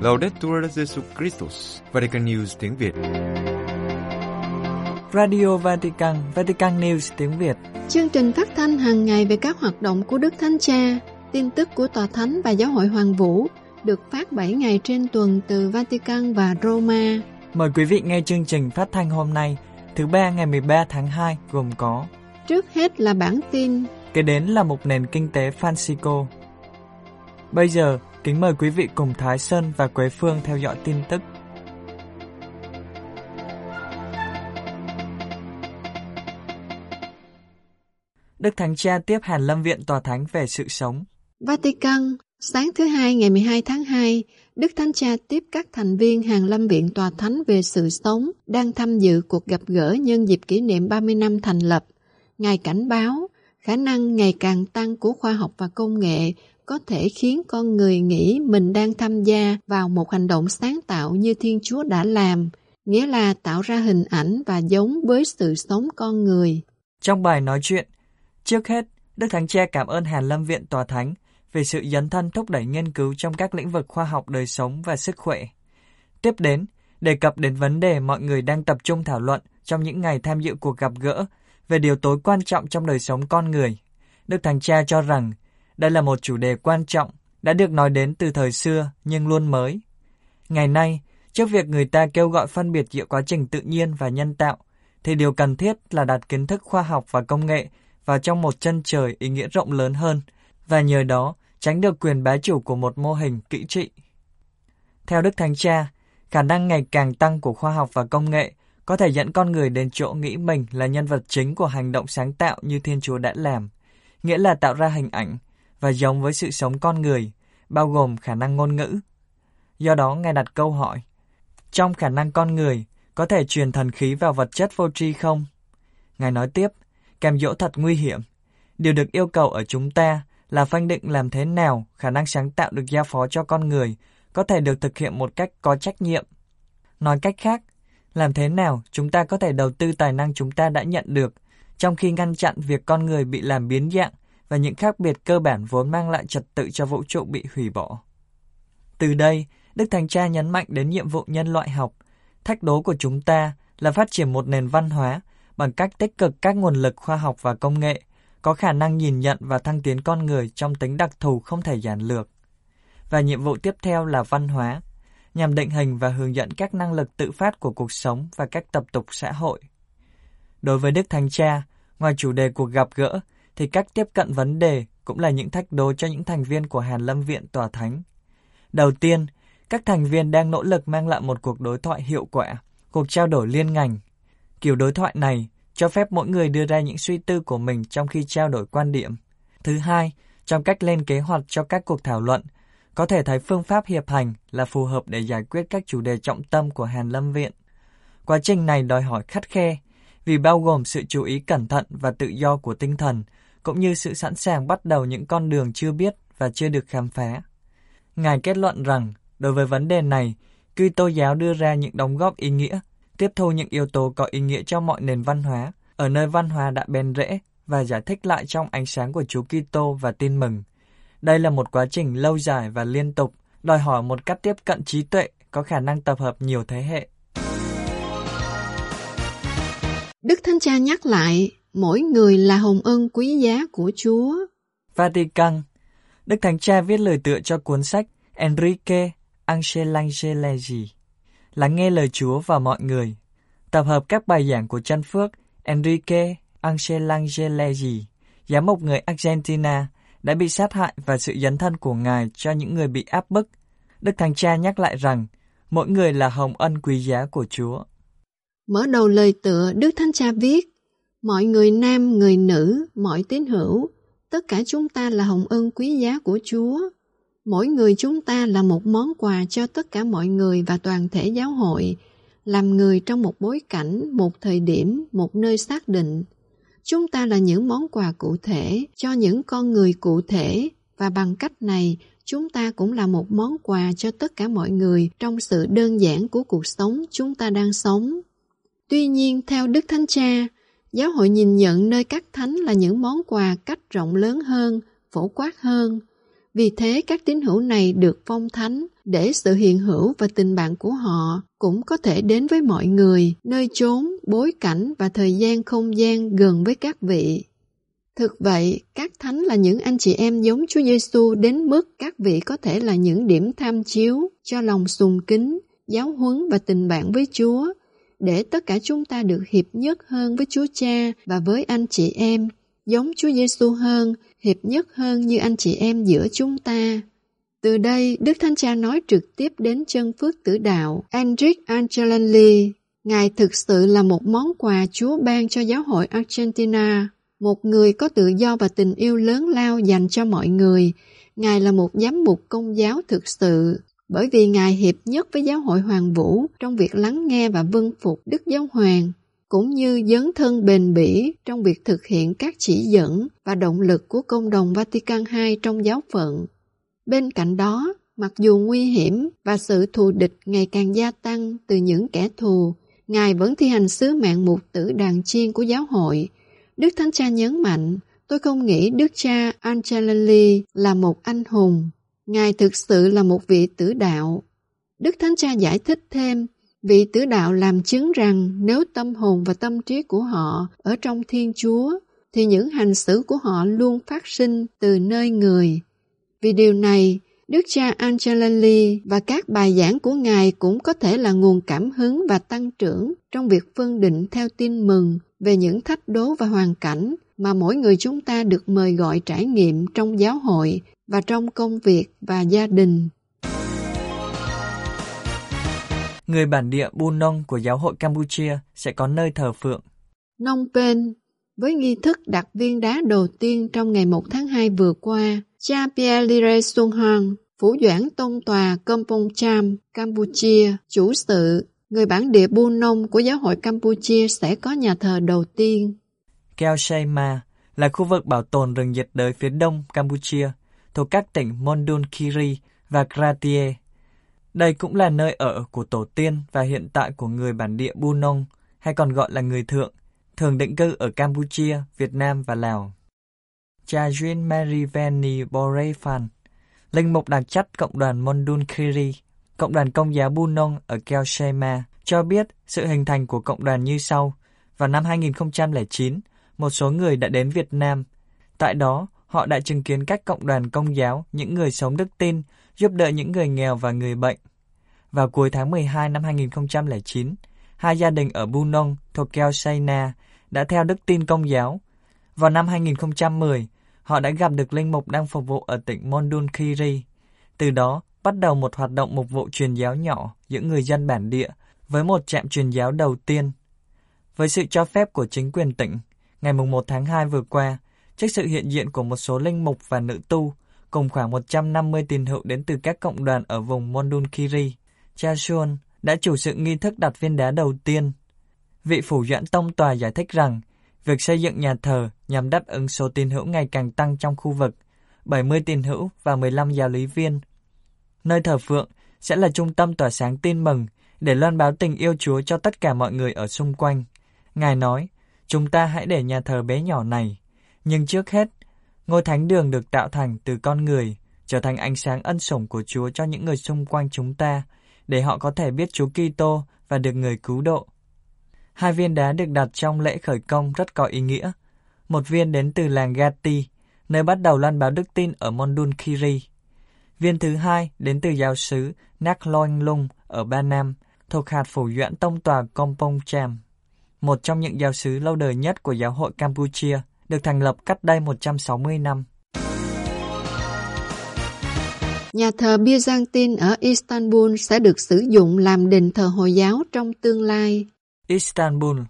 Laudetur Jesus Christus, Vatican News tiếng Việt. Radio Vatican, Vatican News tiếng Việt. Chương trình phát thanh hàng ngày về các hoạt động của Đức Thánh Cha, tin tức của Tòa Thánh và Giáo hội Hoàng Vũ được phát 7 ngày trên tuần từ Vatican và Roma. Mời quý vị nghe chương trình phát thanh hôm nay, thứ ba ngày 13 tháng 2 gồm có Trước hết là bản tin, kế đến là một nền kinh tế Francisco. Bây giờ, kính mời quý vị cùng Thái Sơn và Quế Phương theo dõi tin tức. Đức Thánh Cha tiếp Hàn Lâm Viện Tòa Thánh về sự sống. Vatican, sáng thứ Hai ngày 12 tháng 2, Đức Thánh Cha tiếp các thành viên Hàn Lâm Viện Tòa Thánh về sự sống đang tham dự cuộc gặp gỡ nhân dịp kỷ niệm 30 năm thành lập. Ngài cảnh báo, khả năng ngày càng tăng của khoa học và công nghệ có thể khiến con người nghĩ mình đang tham gia vào một hành động sáng tạo như Thiên Chúa đã làm, nghĩa là tạo ra hình ảnh và giống với sự sống con người. Trong bài nói chuyện, trước hết, Đức Thánh Cha cảm ơn Hàn Lâm Viện Tòa Thánh về sự dấn thân thúc đẩy nghiên cứu trong các lĩnh vực khoa học đời sống và sức khỏe. Tiếp đến, đề cập đến vấn đề mọi người đang tập trung thảo luận trong những ngày tham dự cuộc gặp gỡ về điều tối quan trọng trong đời sống con người. Đức Thánh Cha cho rằng đây là một chủ đề quan trọng đã được nói đến từ thời xưa nhưng luôn mới. Ngày nay, trước việc người ta kêu gọi phân biệt giữa quá trình tự nhiên và nhân tạo, thì điều cần thiết là đặt kiến thức khoa học và công nghệ vào trong một chân trời ý nghĩa rộng lớn hơn, và nhờ đó tránh được quyền bá chủ của một mô hình kỹ trị. Theo Đức Thánh Cha, khả năng ngày càng tăng của khoa học và công nghệ có thể dẫn con người đến chỗ nghĩ mình là nhân vật chính của hành động sáng tạo như Thiên Chúa đã làm, nghĩa là tạo ra hình ảnh và giống với sự sống con người, bao gồm khả năng ngôn ngữ. Do đó, Ngài đặt câu hỏi, trong khả năng con người, có thể truyền thần khí vào vật chất vô tri không? Ngài nói tiếp, kèm dỗ thật nguy hiểm. Điều được yêu cầu ở chúng ta là phanh định làm thế nào khả năng sáng tạo được giao phó cho con người có thể được thực hiện một cách có trách nhiệm. Nói cách khác, làm thế nào chúng ta có thể đầu tư tài năng chúng ta đã nhận được, trong khi ngăn chặn việc con người bị làm biến dạng và những khác biệt cơ bản vốn mang lại trật tự cho vũ trụ bị hủy bỏ. Từ đây, Đức Thánh Cha nhấn mạnh đến nhiệm vụ nhân loại học. Thách đố của chúng ta là phát triển một nền văn hóa bằng cách tích cực các nguồn lực khoa học và công nghệ, có khả năng nhìn nhận và thăng tiến con người trong tính đặc thù không thể giản lược. Và nhiệm vụ tiếp theo là văn hóa, nhằm định hình và hướng dẫn các năng lực tự phát của cuộc sống và các tập tục xã hội. Đối với Đức Thánh Cha, ngoài chủ đề cuộc gặp gỡ, thì cách tiếp cận vấn đề cũng là những thách đố cho những thành viên của Hàn Lâm Viện Tòa Thánh. Đầu tiên, các thành viên đang nỗ lực mang lại một cuộc đối thoại hiệu quả, cuộc trao đổi liên ngành. Kiểu đối thoại này cho phép mỗi người đưa ra những suy tư của mình trong khi trao đổi quan điểm. Thứ hai, trong cách lên kế hoạch cho các cuộc thảo luận, có thể thấy phương pháp hiệp hành là phù hợp để giải quyết các chủ đề trọng tâm của Hàn Lâm Viện. Quá trình này đòi hỏi khắt khe, vì bao gồm sự chú ý cẩn thận và tự do của tinh thần, cũng như sự sẵn sàng bắt đầu những con đường chưa biết và chưa được khám phá. Ngài kết luận rằng, đối với vấn đề này, Kitô giáo đưa ra những đóng góp ý nghĩa, tiếp thu những yếu tố có ý nghĩa cho mọi nền văn hóa, ở nơi văn hóa đã bền rễ và giải thích lại trong ánh sáng của Chúa Kitô và tin mừng. Đây là một quá trình lâu dài và liên tục, đòi hỏi một cách tiếp cận trí tuệ có khả năng tập hợp nhiều thế hệ. Đức Thánh Cha nhắc lại, mỗi người là hồng ân quý giá của Chúa. Vatican Đức Thánh Cha viết lời tựa cho cuốn sách Enrique Angelangelegi Lắng nghe lời Chúa và mọi người Tập hợp các bài giảng của chân phước Enrique Angelangelegi Giám mục người Argentina đã bị sát hại và sự dấn thân của Ngài cho những người bị áp bức. Đức Thánh Cha nhắc lại rằng mỗi người là hồng ân quý giá của Chúa. Mở đầu lời tựa, Đức Thánh Cha viết, mọi người nam, người nữ, mọi tín hữu, tất cả chúng ta là hồng ân quý giá của Chúa. Mỗi người chúng ta là một món quà cho tất cả mọi người và toàn thể giáo hội, làm người trong một bối cảnh, một thời điểm, một nơi xác định. Chúng ta là những món quà cụ thể cho những con người cụ thể và bằng cách này chúng ta cũng là một món quà cho tất cả mọi người trong sự đơn giản của cuộc sống chúng ta đang sống. Tuy nhiên, theo Đức Thánh Cha, giáo hội nhìn nhận nơi các thánh là những món quà cách rộng lớn hơn, phổ quát hơn. Vì thế các tín hữu này được phong thánh để sự hiện hữu và tình bạn của họ cũng có thể đến với mọi người, nơi chốn, bối cảnh và thời gian không gian gần với các vị. Thực vậy, các thánh là những anh chị em giống Chúa Giêsu đến mức các vị có thể là những điểm tham chiếu cho lòng sùng kính, giáo huấn và tình bạn với Chúa, để tất cả chúng ta được hiệp nhất hơn với Chúa Cha và với anh chị em, giống Chúa Giêsu hơn, hiệp nhất hơn như anh chị em giữa chúng ta. Từ đây, Đức Thánh Cha nói trực tiếp đến chân phước tử đạo Enric Angelelli. Ngài thực sự là một món quà Chúa ban cho giáo hội Argentina một người có tự do và tình yêu lớn lao dành cho mọi người. Ngài là một giám mục công giáo thực sự, bởi vì Ngài hiệp nhất với giáo hội Hoàng Vũ trong việc lắng nghe và vâng phục Đức Giáo Hoàng, cũng như dấn thân bền bỉ trong việc thực hiện các chỉ dẫn và động lực của công đồng Vatican II trong giáo phận. Bên cạnh đó, mặc dù nguy hiểm và sự thù địch ngày càng gia tăng từ những kẻ thù, Ngài vẫn thi hành sứ mạng mục tử đàn chiên của giáo hội, Đức Thánh Cha nhấn mạnh, tôi không nghĩ Đức cha Angelelli là một anh hùng. Ngài thực sự là một vị tử đạo. Đức Thánh Cha giải thích thêm, vị tử đạo làm chứng rằng nếu tâm hồn và tâm trí của họ ở trong Thiên Chúa, thì những hành xử của họ luôn phát sinh từ nơi người. Vì điều này, Đức cha Angelelli và các bài giảng của Ngài cũng có thể là nguồn cảm hứng và tăng trưởng trong việc phân định theo tin mừng về những thách đố và hoàn cảnh mà mỗi người chúng ta được mời gọi trải nghiệm trong giáo hội và trong công việc và gia đình. Người bản địa Bunong của giáo hội Campuchia sẽ có nơi thờ phượng. Nông Pen với nghi thức đặt viên đá đầu tiên trong ngày 1 tháng 2 vừa qua, cha Pierre Lire Xuân Hoàng, phủ doãn tông tòa Kampong Cham, Campuchia, chủ sự người bản địa Bu Nông của giáo hội Campuchia sẽ có nhà thờ đầu tiên. Keo Shaima là khu vực bảo tồn rừng nhiệt đới phía đông Campuchia, thuộc các tỉnh Mondulkiri và Kratie. Đây cũng là nơi ở của tổ tiên và hiện tại của người bản địa Bunong, hay còn gọi là người thượng, thường định cư ở Campuchia, Việt Nam và Lào. Cha Jean Marie Borefan, linh mục đặc trách cộng đoàn Mondulkiri, Cộng đoàn Công giáo Bunong ở Kelshema cho biết sự hình thành của cộng đoàn như sau. Vào năm 2009, một số người đã đến Việt Nam. Tại đó, họ đã chứng kiến cách cộng đoàn công giáo, những người sống đức tin, giúp đỡ những người nghèo và người bệnh. Vào cuối tháng 12 năm 2009, hai gia đình ở Bunong thuộc Sayna đã theo đức tin công giáo. Vào năm 2010, họ đã gặp được linh mục đang phục vụ ở tỉnh Mondulkiri. Từ đó, bắt đầu một hoạt động mục vụ truyền giáo nhỏ giữa người dân bản địa với một trạm truyền giáo đầu tiên. Với sự cho phép của chính quyền tỉnh, ngày 1 tháng 2 vừa qua, trước sự hiện diện của một số linh mục và nữ tu, cùng khoảng 150 tín hữu đến từ các cộng đoàn ở vùng Mondunkiri, Cha đã chủ sự nghi thức đặt viên đá đầu tiên. Vị phủ doãn tông tòa giải thích rằng, việc xây dựng nhà thờ nhằm đáp ứng số tín hữu ngày càng tăng trong khu vực, 70 tín hữu và 15 giáo lý viên Nơi thờ phượng sẽ là trung tâm tỏa sáng tin mừng để loan báo tình yêu Chúa cho tất cả mọi người ở xung quanh. Ngài nói, chúng ta hãy để nhà thờ bé nhỏ này. Nhưng trước hết, ngôi thánh đường được tạo thành từ con người, trở thành ánh sáng ân sủng của Chúa cho những người xung quanh chúng ta, để họ có thể biết Chúa Kitô và được người cứu độ. Hai viên đá được đặt trong lễ khởi công rất có ý nghĩa. Một viên đến từ làng Gati, nơi bắt đầu loan báo đức tin ở Mondun Kiri. Viên thứ hai đến từ giáo sứ Nak ở Ba Nam, thuộc hạt phủ doãn tông tòa Kompong Cham, một trong những giáo sứ lâu đời nhất của giáo hội Campuchia, được thành lập cách đây 160 năm. Nhà thờ Byzantine ở Istanbul sẽ được sử dụng làm đền thờ Hồi giáo trong tương lai. Istanbul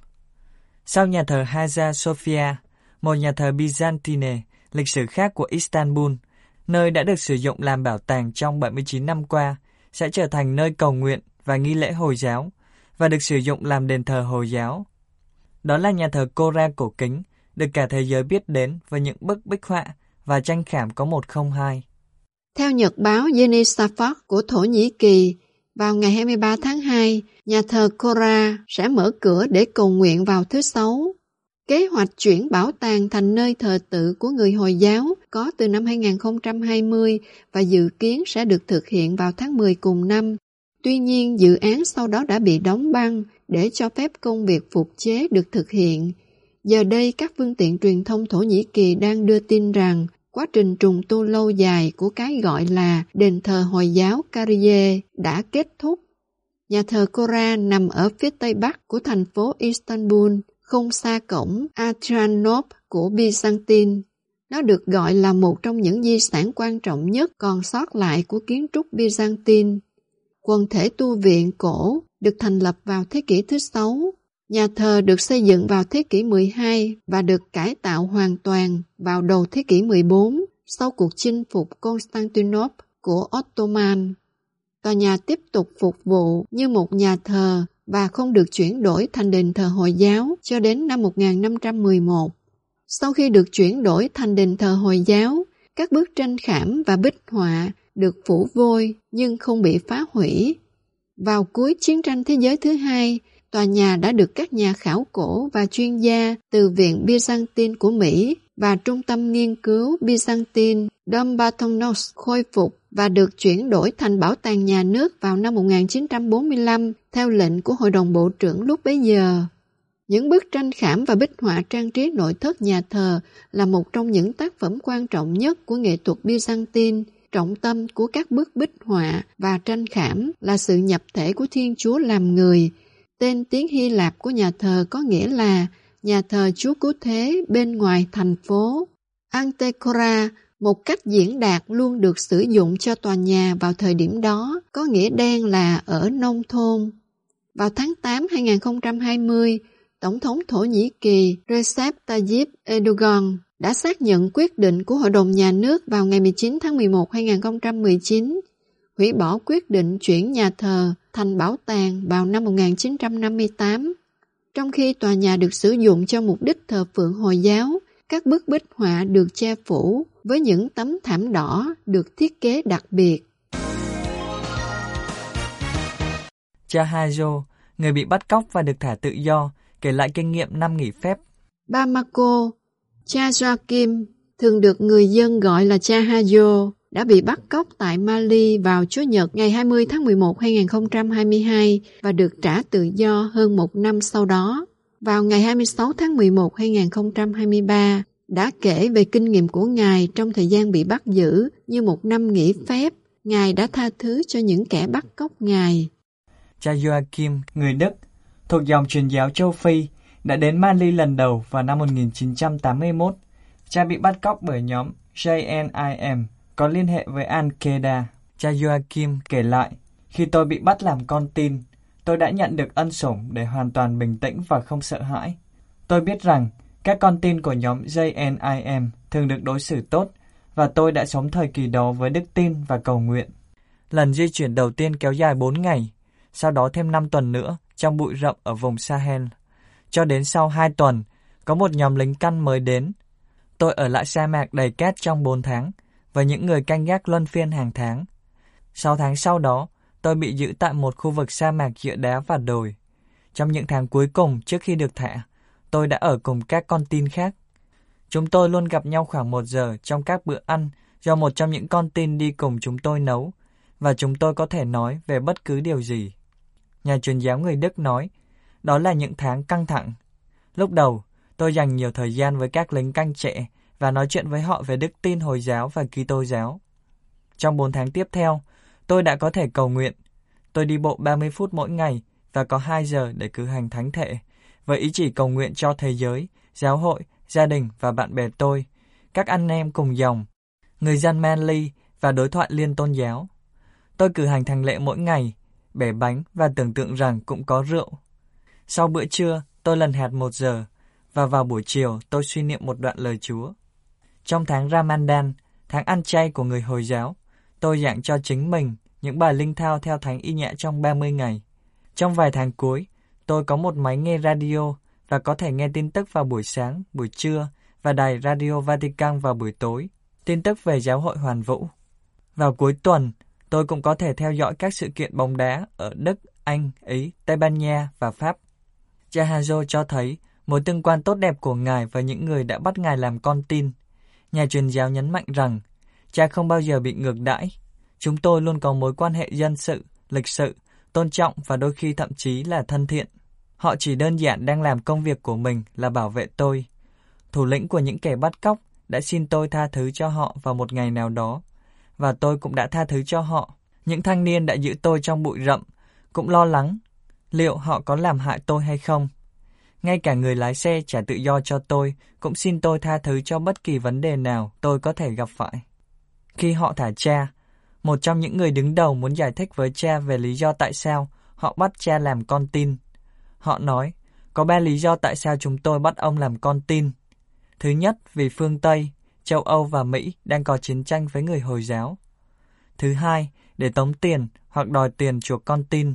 Sau nhà thờ Hagia Sophia, một nhà thờ Byzantine, lịch sử khác của Istanbul, nơi đã được sử dụng làm bảo tàng trong 79 năm qua, sẽ trở thành nơi cầu nguyện và nghi lễ Hồi giáo và được sử dụng làm đền thờ Hồi giáo. Đó là nhà thờ Kora cổ kính, được cả thế giới biết đến với những bức bích họa và tranh khảm có 102. Theo nhật báo Yenisafak của Thổ Nhĩ Kỳ, vào ngày 23 tháng 2, nhà thờ Kora sẽ mở cửa để cầu nguyện vào thứ Sáu. Kế hoạch chuyển bảo tàng thành nơi thờ tự của người Hồi giáo có từ năm 2020 và dự kiến sẽ được thực hiện vào tháng 10 cùng năm. Tuy nhiên, dự án sau đó đã bị đóng băng để cho phép công việc phục chế được thực hiện. Giờ đây, các phương tiện truyền thông Thổ Nhĩ Kỳ đang đưa tin rằng quá trình trùng tu lâu dài của cái gọi là đền thờ Hồi giáo Kariye đã kết thúc. Nhà thờ Kora nằm ở phía tây bắc của thành phố Istanbul, không xa cổng atranop của Byzantine. Nó được gọi là một trong những di sản quan trọng nhất còn sót lại của kiến trúc Byzantine. Quần thể tu viện cổ được thành lập vào thế kỷ thứ sáu. Nhà thờ được xây dựng vào thế kỷ 12 và được cải tạo hoàn toàn vào đầu thế kỷ 14 sau cuộc chinh phục Constantinople của Ottoman. Tòa nhà tiếp tục phục vụ như một nhà thờ và không được chuyển đổi thành đền thờ Hồi giáo cho đến năm 1511. Sau khi được chuyển đổi thành đền thờ Hồi giáo, các bức tranh khảm và bích họa được phủ vôi nhưng không bị phá hủy. Vào cuối chiến tranh thế giới thứ hai, tòa nhà đã được các nhà khảo cổ và chuyên gia từ Viện Byzantine của Mỹ và Trung tâm Nghiên cứu Byzantine Dumbartonos khôi phục và được chuyển đổi thành bảo tàng nhà nước vào năm 1945 theo lệnh của Hội đồng Bộ trưởng lúc bấy giờ. Những bức tranh khảm và bích họa trang trí nội thất nhà thờ là một trong những tác phẩm quan trọng nhất của nghệ thuật Byzantine. Trọng tâm của các bức bích họa và tranh khảm là sự nhập thể của Thiên Chúa làm người. Tên tiếng Hy Lạp của nhà thờ có nghĩa là nhà thờ Chúa Cứu Thế bên ngoài thành phố. Antecora, một cách diễn đạt luôn được sử dụng cho tòa nhà vào thời điểm đó, có nghĩa đen là ở nông thôn. Vào tháng 8 2020, Tổng thống Thổ Nhĩ Kỳ Recep Tayyip Erdogan đã xác nhận quyết định của Hội đồng Nhà nước vào ngày 19 tháng 11 2019 hủy bỏ quyết định chuyển nhà thờ thành bảo tàng vào năm 1958. Trong khi tòa nhà được sử dụng cho mục đích thờ phượng Hồi giáo, các bức bích họa được che phủ với những tấm thảm đỏ được thiết kế đặc biệt. Cha Hajo, người bị bắt cóc và được thả tự do, kể lại kinh nghiệm năm nghỉ phép. Bamako, cha Joachim, thường được người dân gọi là cha Hajo, đã bị bắt cóc tại Mali vào Chúa nhật ngày 20 tháng 11 2022 và được trả tự do hơn một năm sau đó. Vào ngày 26 tháng 11 2023, đã kể về kinh nghiệm của Ngài trong thời gian bị bắt giữ như một năm nghỉ phép. Ngài đã tha thứ cho những kẻ bắt cóc Ngài. Cha Joachim, người Đức, thuộc dòng truyền giáo châu Phi, đã đến Mali lần đầu vào năm 1981. Cha bị bắt cóc bởi nhóm JNIM, có liên hệ với Al-Qaeda. Cha Joachim kể lại, khi tôi bị bắt làm con tin, tôi đã nhận được ân sủng để hoàn toàn bình tĩnh và không sợ hãi. Tôi biết rằng các con tin của nhóm JNIM thường được đối xử tốt và tôi đã sống thời kỳ đó với đức tin và cầu nguyện. Lần di chuyển đầu tiên kéo dài 4 ngày, sau đó thêm 5 tuần nữa trong bụi rậm ở vùng Sahel. Cho đến sau 2 tuần, có một nhóm lính căn mới đến. Tôi ở lại sa mạc đầy cát trong 4 tháng và những người canh gác luân phiên hàng tháng. 6 tháng sau đó, tôi bị giữ tại một khu vực sa mạc giữa đá và đồi. Trong những tháng cuối cùng trước khi được thả, tôi đã ở cùng các con tin khác. Chúng tôi luôn gặp nhau khoảng một giờ trong các bữa ăn do một trong những con tin đi cùng chúng tôi nấu, và chúng tôi có thể nói về bất cứ điều gì. Nhà truyền giáo người Đức nói, đó là những tháng căng thẳng. Lúc đầu, tôi dành nhiều thời gian với các lính canh trẻ và nói chuyện với họ về đức tin Hồi giáo và Kitô giáo. Trong 4 tháng tiếp theo, tôi đã có thể cầu nguyện. Tôi đi bộ 30 phút mỗi ngày và có 2 giờ để cử hành thánh thể, với ý chỉ cầu nguyện cho thế giới, giáo hội, gia đình và bạn bè tôi, các anh em cùng dòng, người dân Manly và đối thoại liên tôn giáo. Tôi cử hành thành lệ mỗi ngày, bẻ bánh và tưởng tượng rằng cũng có rượu. Sau bữa trưa, tôi lần hạt một giờ, và vào buổi chiều tôi suy niệm một đoạn lời Chúa. Trong tháng Ramadan, tháng ăn chay của người Hồi giáo, tôi giảng cho chính mình những bài linh thao theo thánh y nhã trong 30 ngày. Trong vài tháng cuối, tôi có một máy nghe radio và có thể nghe tin tức vào buổi sáng, buổi trưa và đài Radio Vatican vào buổi tối, tin tức về giáo hội hoàn vũ. Vào cuối tuần, tôi cũng có thể theo dõi các sự kiện bóng đá ở Đức, Anh, Ý, Tây Ban Nha và Pháp. Cha Hajo cho thấy mối tương quan tốt đẹp của Ngài và những người đã bắt Ngài làm con tin. Nhà truyền giáo nhấn mạnh rằng cha không bao giờ bị ngược đãi. Chúng tôi luôn có mối quan hệ dân sự, lịch sự, tôn trọng và đôi khi thậm chí là thân thiện. Họ chỉ đơn giản đang làm công việc của mình là bảo vệ tôi. Thủ lĩnh của những kẻ bắt cóc đã xin tôi tha thứ cho họ vào một ngày nào đó, và tôi cũng đã tha thứ cho họ. Những thanh niên đã giữ tôi trong bụi rậm, cũng lo lắng liệu họ có làm hại tôi hay không. Ngay cả người lái xe trả tự do cho tôi cũng xin tôi tha thứ cho bất kỳ vấn đề nào tôi có thể gặp phải. Khi họ thả cha, một trong những người đứng đầu muốn giải thích với cha về lý do tại sao họ bắt cha làm con tin. Họ nói, có ba lý do tại sao chúng tôi bắt ông làm con tin. Thứ nhất, vì phương Tây, châu Âu và Mỹ đang có chiến tranh với người Hồi giáo. Thứ hai, để tống tiền hoặc đòi tiền chuộc con tin.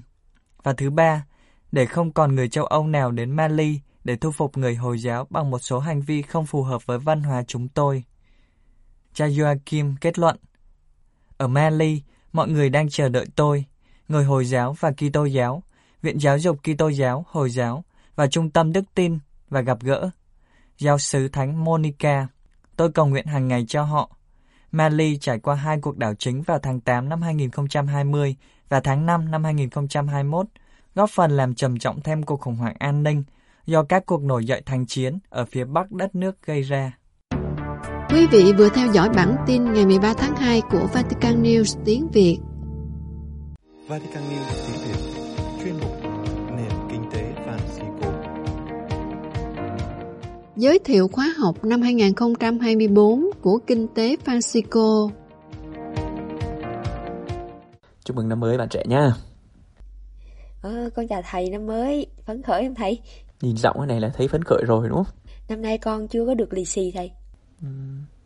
Và thứ ba, để không còn người châu Âu nào đến Mali để thu phục người Hồi giáo bằng một số hành vi không phù hợp với văn hóa chúng tôi. Cha Joachim kết luận, ở Mali, mọi người đang chờ đợi tôi, người Hồi giáo và Kitô giáo, Viện Giáo dục Kitô giáo, Hồi giáo và Trung tâm Đức tin và gặp gỡ. Giáo sứ Thánh Monica, tôi cầu nguyện hàng ngày cho họ. Mali trải qua hai cuộc đảo chính vào tháng 8 năm 2020 và tháng 5 năm 2021, góp phần làm trầm trọng thêm cuộc khủng hoảng an ninh do các cuộc nổi dậy thành chiến ở phía bắc đất nước gây ra. Quý vị vừa theo dõi bản tin ngày 13 tháng 2 của Vatican News tiếng Việt. Vatican News tiếng Việt chuyên mục nền kinh tế Francisco. Giới thiệu khóa học năm 2024 của Kinh tế Francisco. Chúc mừng năm mới bạn trẻ nha. Ờ, con chào thầy năm mới, phấn khởi không thầy? Nhìn giọng cái này là thấy phấn khởi rồi đúng không? Năm nay con chưa có được lì xì thầy.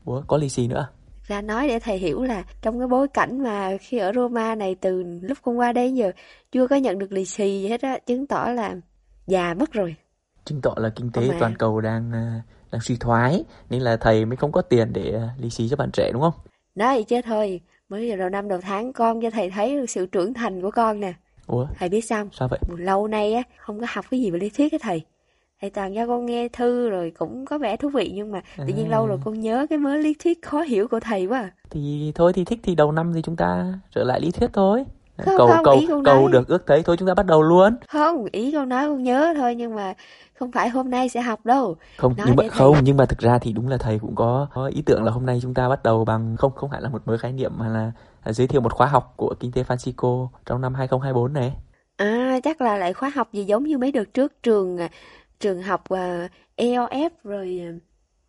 Ủa, có lì xì nữa à? Ra nói để thầy hiểu là trong cái bối cảnh mà khi ở Roma này từ lúc con qua đây giờ chưa có nhận được lì xì gì hết á, chứng tỏ là già mất rồi. Chứng tỏ là kinh tế mà. toàn cầu đang à, đang suy thoái nên là thầy mới không có tiền để à, lì xì cho bạn trẻ đúng không? Nói vậy chứ thôi, mới giờ đầu năm đầu tháng con cho thầy thấy được sự trưởng thành của con nè. Ủa, Thầy biết sao sao vậy? Lâu nay á, không có học cái gì về lý thuyết á thầy. Thầy toàn cho con nghe thư rồi cũng có vẻ thú vị nhưng mà tự nhiên À. lâu rồi con nhớ cái mớ lý thuyết khó hiểu của thầy quá à. Thì thôi thì thích thì đầu năm thì chúng ta trở lại lý thuyết thôi. Không, cầu không, cầu ý cầu nói. được ước thấy thôi chúng ta bắt đầu luôn. Không, ý con nói con nhớ thôi nhưng mà không phải hôm nay sẽ học đâu. Không Nói nhưng mà để thầy- không nhưng mà thực ra thì đúng là thầy cũng có, có ý tưởng là hôm nay chúng ta bắt đầu bằng không không phải là một mới khái niệm mà là, là giới thiệu một khóa học của kinh tế Francisco trong năm 2024 này. À, chắc là lại khóa học gì giống như mấy đợt trước trường à, trường học à, EOF rồi à,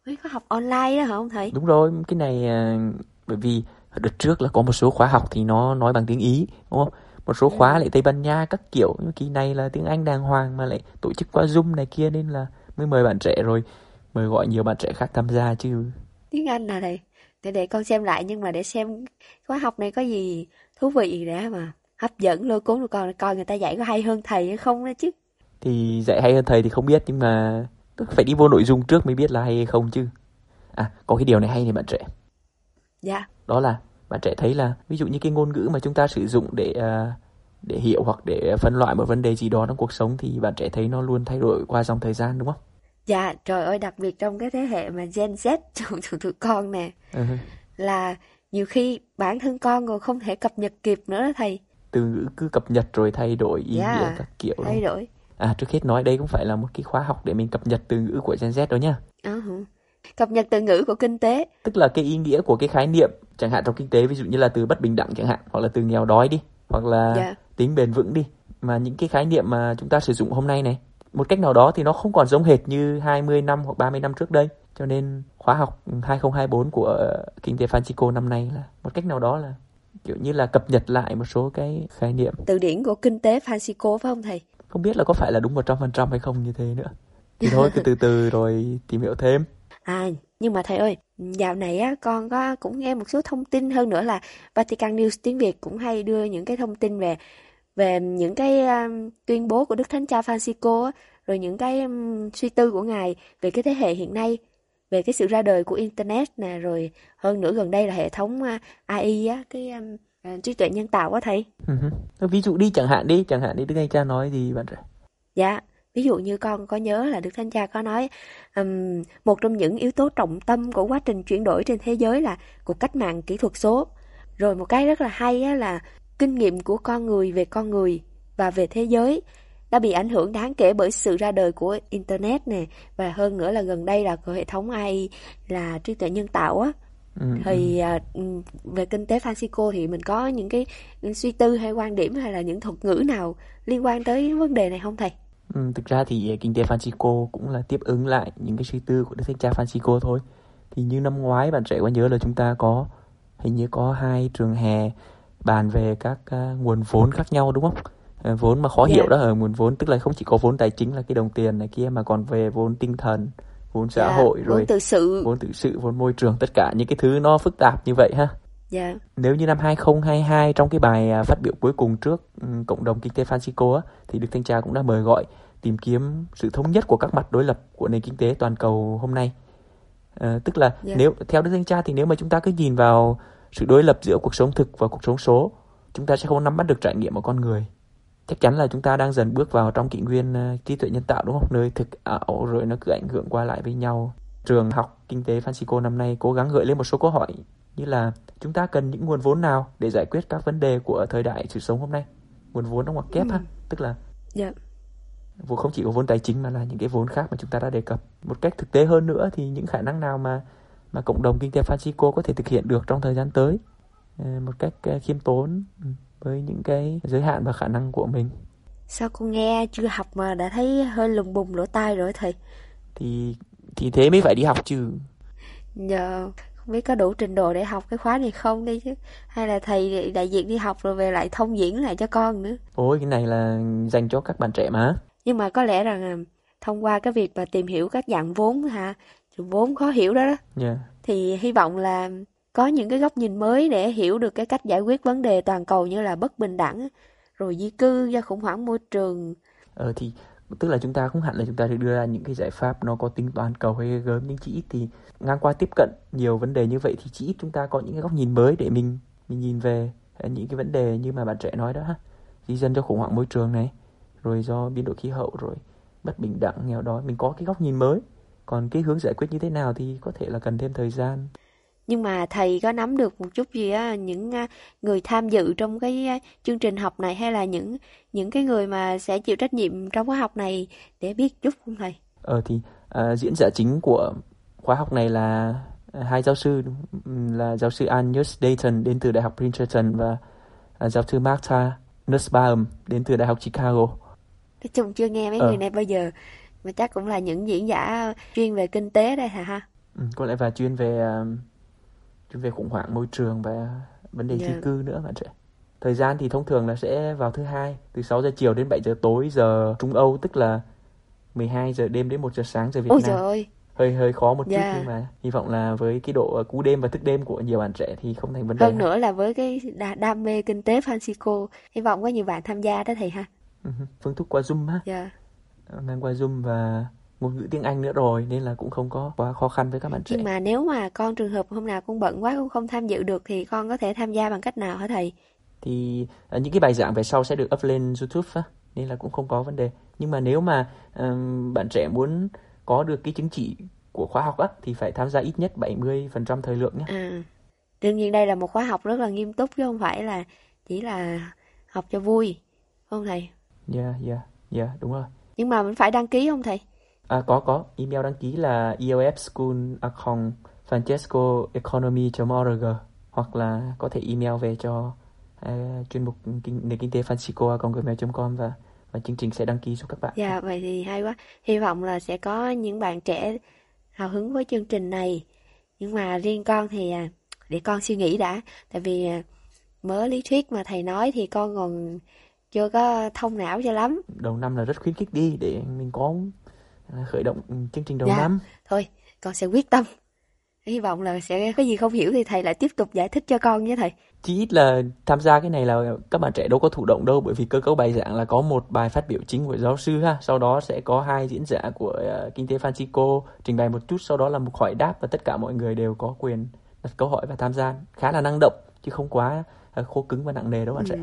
mấy khóa học online đó hả không thầy? Đúng rồi, cái này à, bởi vì đợt trước là có một số khóa học thì nó nói bằng tiếng Ý, đúng không? Một số khóa lại Tây Ban Nha các kiểu, nhưng kỳ này là tiếng Anh đàng hoàng mà lại tổ chức qua Zoom này kia nên là mới mời bạn trẻ rồi, mời gọi nhiều bạn trẻ khác tham gia chứ. Tiếng Anh à thầy? Để để con xem lại nhưng mà để xem khóa học này có gì thú vị đã mà hấp dẫn lôi cuốn được con coi người ta dạy có hay hơn thầy hay không đó chứ. Thì dạy hay hơn thầy thì không biết nhưng mà phải đi vô nội dung trước mới biết là hay hay không chứ. À, có cái điều này hay này bạn trẻ. Dạ. Đó là bạn trẻ thấy là ví dụ như cái ngôn ngữ mà chúng ta sử dụng để à, để hiểu hoặc để phân loại một vấn đề gì đó trong cuộc sống thì bạn trẻ thấy nó luôn thay đổi qua dòng thời gian đúng không? Dạ, trời ơi đặc biệt trong cái thế hệ mà Gen Z tụi, tụi, tụi con nè Ừ. là nhiều khi bản thân con còn không thể cập nhật kịp nữa đó thầy. Từ ngữ cứ cập nhật rồi thay đổi ý Dạ, nghĩa các kiểu Thay đổi. À trước hết nói đây cũng phải là một cái khóa học để mình cập nhật từ ngữ của Gen Z đó. Ờ hử. Cập nhật từ ngữ của kinh tế. Tức là cái ý nghĩa của cái khái niệm chẳng hạn trong kinh tế ví dụ như là từ bất bình đẳng chẳng hạn hoặc là từ nghèo đói đi hoặc là Dạ. tính bền vững đi mà những cái khái niệm mà chúng ta sử dụng hôm nay này một cách nào đó thì nó không còn giống hệt như 20 năm hoặc 30 năm trước đây cho nên khóa học 2024 của ờ, kinh tế Francisco năm nay là một cách nào đó là kiểu như là cập nhật lại một số cái khái niệm Từ điển của kinh tế Francisco phải không thầy? không biết là có phải là đúng 100% hay không như thế nữa thì thôi cứ từ từ rồi tìm hiểu thêm À, nhưng mà thầy ơi, dạo này á con có cũng nghe một số thông tin hơn nữa là Vatican News tiếng Việt cũng hay đưa những cái thông tin về về những cái um, tuyên bố của Đức Thánh Cha Francisco á, rồi những cái um, suy tư của ngài về cái thế hệ hiện nay, về cái sự ra đời của internet nè, rồi hơn nữa gần đây là hệ thống uh, AI á, cái um, uh, trí tuệ nhân tạo á thầy. Ừ ví dụ đi chẳng hạn đi chẳng hạn đi Đức Anh Cha nói gì bạn trẻ Dạ, Ví dụ như con có nhớ là Đức Thánh Cha có nói um, một trong những yếu tố trọng tâm của quá trình chuyển đổi trên thế giới là cuộc cách mạng kỹ thuật số. Rồi một cái rất là hay á, là kinh nghiệm của con người về con người và về thế giới đã bị ảnh hưởng đáng kể bởi sự ra đời của Internet nè và hơn nữa là gần đây là của hệ thống AI là trí tuệ nhân tạo á. Ừ, thì ừ. À, về kinh tế Francisco thì mình có những cái suy tư hay quan điểm hay là những thuật ngữ nào liên quan tới vấn đề này không thầy? Ừ, thực ra thì kinh tế Francisco cũng là tiếp ứng lại những cái suy tư của Đức Thánh Cha Francisco thôi. Thì như năm ngoái bạn trẻ có nhớ là chúng ta có hình như có hai trường hè bàn về các uh, nguồn vốn khác nhau đúng không? Uh, vốn mà khó yeah. hiểu dạ. đó ở nguồn vốn tức là không chỉ có vốn tài chính là cái đồng tiền này kia mà còn về vốn tinh thần, vốn xã yeah, dạ, hội rồi vốn tự sự, vốn tự sự, vốn môi trường tất cả những cái thứ nó phức tạp như vậy ha. Yeah. Dạ. Nếu như năm 2022 trong cái bài à, phát biểu cuối cùng trước um, cộng đồng kinh tế Francisco á, thì Đức Thanh Cha cũng đã mời gọi tìm kiếm sự thống nhất của các mặt đối lập của nền kinh tế toàn cầu hôm nay. À, tức là yeah. nếu theo Đức Thanh Cha thì nếu mà chúng ta cứ nhìn vào sự đối lập giữa cuộc sống thực và cuộc sống số, chúng ta sẽ không nắm bắt được trải nghiệm của con người. Chắc chắn là chúng ta đang dần bước vào trong kỷ nguyên uh, trí tuệ nhân tạo đúng không? Nơi thực ảo rồi nó cứ ảnh hưởng qua lại với nhau. Trường học kinh tế Francisco năm nay cố gắng gợi lên một số câu hỏi như là chúng ta cần những nguồn vốn nào để giải quyết các vấn đề của thời đại sự sống hôm nay nguồn vốn trong ngoặc kép ừ. ha tức là yeah. Dạ. vốn không chỉ có vốn tài chính mà là những cái vốn khác mà chúng ta đã đề cập một cách thực tế hơn nữa thì những khả năng nào mà mà cộng đồng kinh tế Francisco có thể thực hiện được trong thời gian tới ờ, một cách ờ, khiêm tốn ừ, với những cái giới hạn và khả năng của mình sao con nghe chưa học mà đã thấy hơi lùng bùng lỗ tai rồi thầy thì thì thế mới phải đi học chứ dạ không biết có đủ trình độ để học cái khóa này không đi chứ. Hay là thầy đại diện đi học rồi về lại thông diễn lại cho con nữa. Ôi cái này là dành cho các bạn trẻ mà. Nhưng mà có lẽ rằng à, thông qua cái việc mà tìm hiểu các dạng vốn hả? Vốn khó hiểu đó đó. Yeah. thì hy vọng là có những cái góc nhìn mới để hiểu được cái cách giải quyết vấn đề toàn cầu như là bất bình đẳng rồi di cư do khủng hoảng môi trường. Ờ thì tức là chúng ta không hẳn là chúng ta sẽ đưa ra những cái giải pháp nó có tính toàn cầu hay gớm, nhưng chỉ ít thì ngang qua tiếp cận nhiều vấn đề như vậy thì chỉ ít chúng ta có những cái góc nhìn mới để mình mình nhìn về à, những cái vấn đề như mà bạn trẻ nói đó ha. Di dân cho khủng hoảng môi trường này, rồi do biến đổi khí hậu, rồi bất bình đẳng, nghèo đói. Mình có cái góc nhìn mới. Còn cái hướng giải quyết như thế nào thì có thể là cần thêm thời gian nhưng mà thầy có nắm được một chút gì á những à, người tham dự trong cái à, chương trình học này hay là những những cái người mà sẽ chịu trách nhiệm trong khóa học này để biết chút không thầy? Ờ thì uh, diễn giả chính của khóa học này là hai giáo sư là giáo sư Agnes Dayton đến từ Đại học Princeton và uh, giáo sư Martha Nussbaum đến từ Đại học Chicago. Nói chung chưa nghe mấy ờ. người này bao giờ mà chắc cũng là những diễn giả chuyên về kinh tế đây hả ha? Ừ, có lẽ và chuyên về uh, về khủng hoảng môi trường và vấn đề yeah. di dạ. cư nữa bạn trẻ. Thời gian thì thông thường là sẽ vào thứ hai từ 6 giờ chiều đến 7 giờ tối giờ Trung Âu tức là 12 giờ đêm đến 1 giờ sáng giờ Việt Ôi Nam. Trời ơi. Hơi hơi khó một yeah. chút dạ. nhưng mà hy vọng là với cái độ cú đêm và thức đêm của nhiều bạn trẻ thì không thành vấn đề. Hơn nữa là với cái đam mê kinh tế Francisco, hy vọng có nhiều bạn tham gia đó thầy ha. Ừ phương thức qua Zoom ha. Dạ. Yeah. Mang qua Zoom và ngôn ngữ tiếng Anh nữa rồi nên là cũng không có quá khó khăn với các bạn trẻ. Nhưng mà nếu mà con trường hợp hôm nào con bận quá cũng không tham dự được thì con có thể tham gia bằng cách nào hả thầy? Thì à, những cái bài giảng về sau sẽ được up lên YouTube á, nên là cũng không có vấn đề. Nhưng mà nếu mà um, bạn trẻ muốn có được cái chứng chỉ của khóa học á thì phải tham gia ít nhất 70% thời lượng nhé. À. Đương nhiên đây là một khóa học rất là nghiêm túc chứ không phải là chỉ là học cho vui, không thầy? Dạ, yeah, dạ, yeah, dạ, yeah, đúng rồi. Nhưng mà mình phải đăng ký không thầy? À, có có email đăng ký là eofschool francesco economy org hoặc là có thể email về cho uh, chuyên mục kinh, nền kinh tế francisco gmail.com và và chương trình sẽ đăng ký giúp các bạn. Dạ vậy thì hay quá. Hy vọng là sẽ có những bạn trẻ hào hứng với chương trình này. Nhưng mà riêng con thì à, để con suy nghĩ đã, tại vì à, mớ lý thuyết mà thầy nói thì con còn chưa có thông não cho lắm. Đầu năm là rất khuyến khích đi để mình có khởi động chương trình đầu dạ. năm. Thôi, con sẽ quyết tâm. Hy vọng là sẽ có gì không hiểu thì thầy lại tiếp tục giải thích cho con nhé thầy. Chỉ ít là tham gia cái này là các bạn trẻ đâu có thụ động đâu bởi vì cơ cấu bài giảng là có một bài phát biểu chính của giáo sư ha, sau đó sẽ có hai diễn giả của uh, kinh tế Francisco trình bày một chút, sau đó là một hỏi đáp và tất cả mọi người đều có quyền đặt câu hỏi và tham gia khá là năng động chứ không quá uh, khô cứng và nặng nề đâu bạn ừ. trẻ.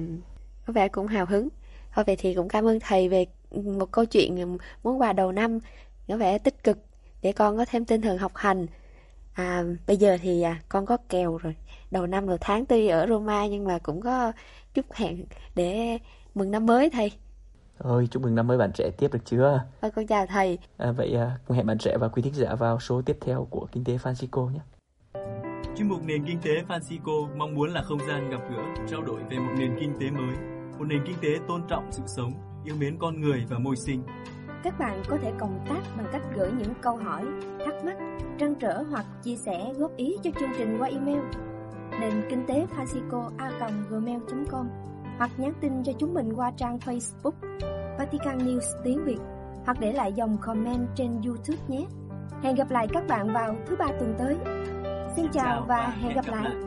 Có vẻ cũng hào hứng. Thôi vậy thì cũng cảm ơn thầy về một câu chuyện món quà đầu năm có vẻ tích cực để con có thêm tinh thần học hành. À, bây giờ thì à, con có kèo rồi. Đầu năm đầu tháng tuy ở Roma nhưng mà cũng có chúc hẹn để mừng năm mới thầy. Ôi, chúc mừng năm mới bạn trẻ tiếp được chưa? Vâng, con chào thầy. À, vậy à, cùng hẹn bạn trẻ và quý thính giả vào số tiếp theo của Kinh tế Francisco nhé. Chuyên mục Nền Kinh tế Francisco mong muốn là không gian gặp gỡ, trao đổi về một nền kinh tế mới, một nền kinh tế tôn trọng sự sống, yêu mến con người và môi sinh. Các bạn có thể cộng tác bằng cách gửi những câu hỏi, thắc mắc, trăn trở hoặc chia sẻ góp ý cho chương trình qua email nền kinh tế Francisco a gmail.com hoặc nhắn tin cho chúng mình qua trang Facebook Vatican News tiếng Việt hoặc để lại dòng comment trên YouTube nhé. Hẹn gặp lại các bạn vào thứ ba tuần tới. Xin chào và hẹn gặp lại.